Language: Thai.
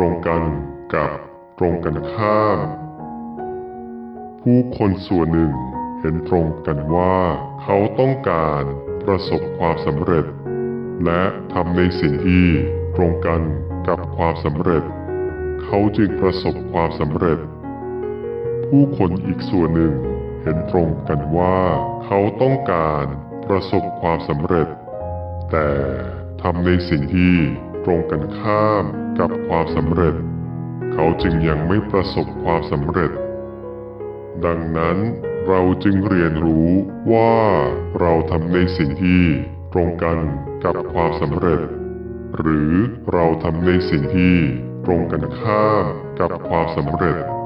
รงกันกับตรงกันข้าม ผู้คนส่วนหนึ่งเห็นตรงกันว่าเขาต้องการประสบความสำเร็จ และทำในสิ่งที่ตรงกันกับความสำเร็จ เขาจึงประสบความสำเร็จ ผู้คนอีกส่วนหนึ่งเห็นตรงกันว่าเขาต้องการประสบความสำเร็จ แต่ทำในสิ่งที่ ตรงกันข้ามกับความสำเร็จ เขาจึงยังไม่ประสบความสำเร็จ ดังนั้นเราจึงเรียนรู้ว่าเราทำในสิ่งที่ตรงกันกับความสำเร็จ หรือเราทำในสิ่งที่ตรงกันข้ามกับความสำเร็จ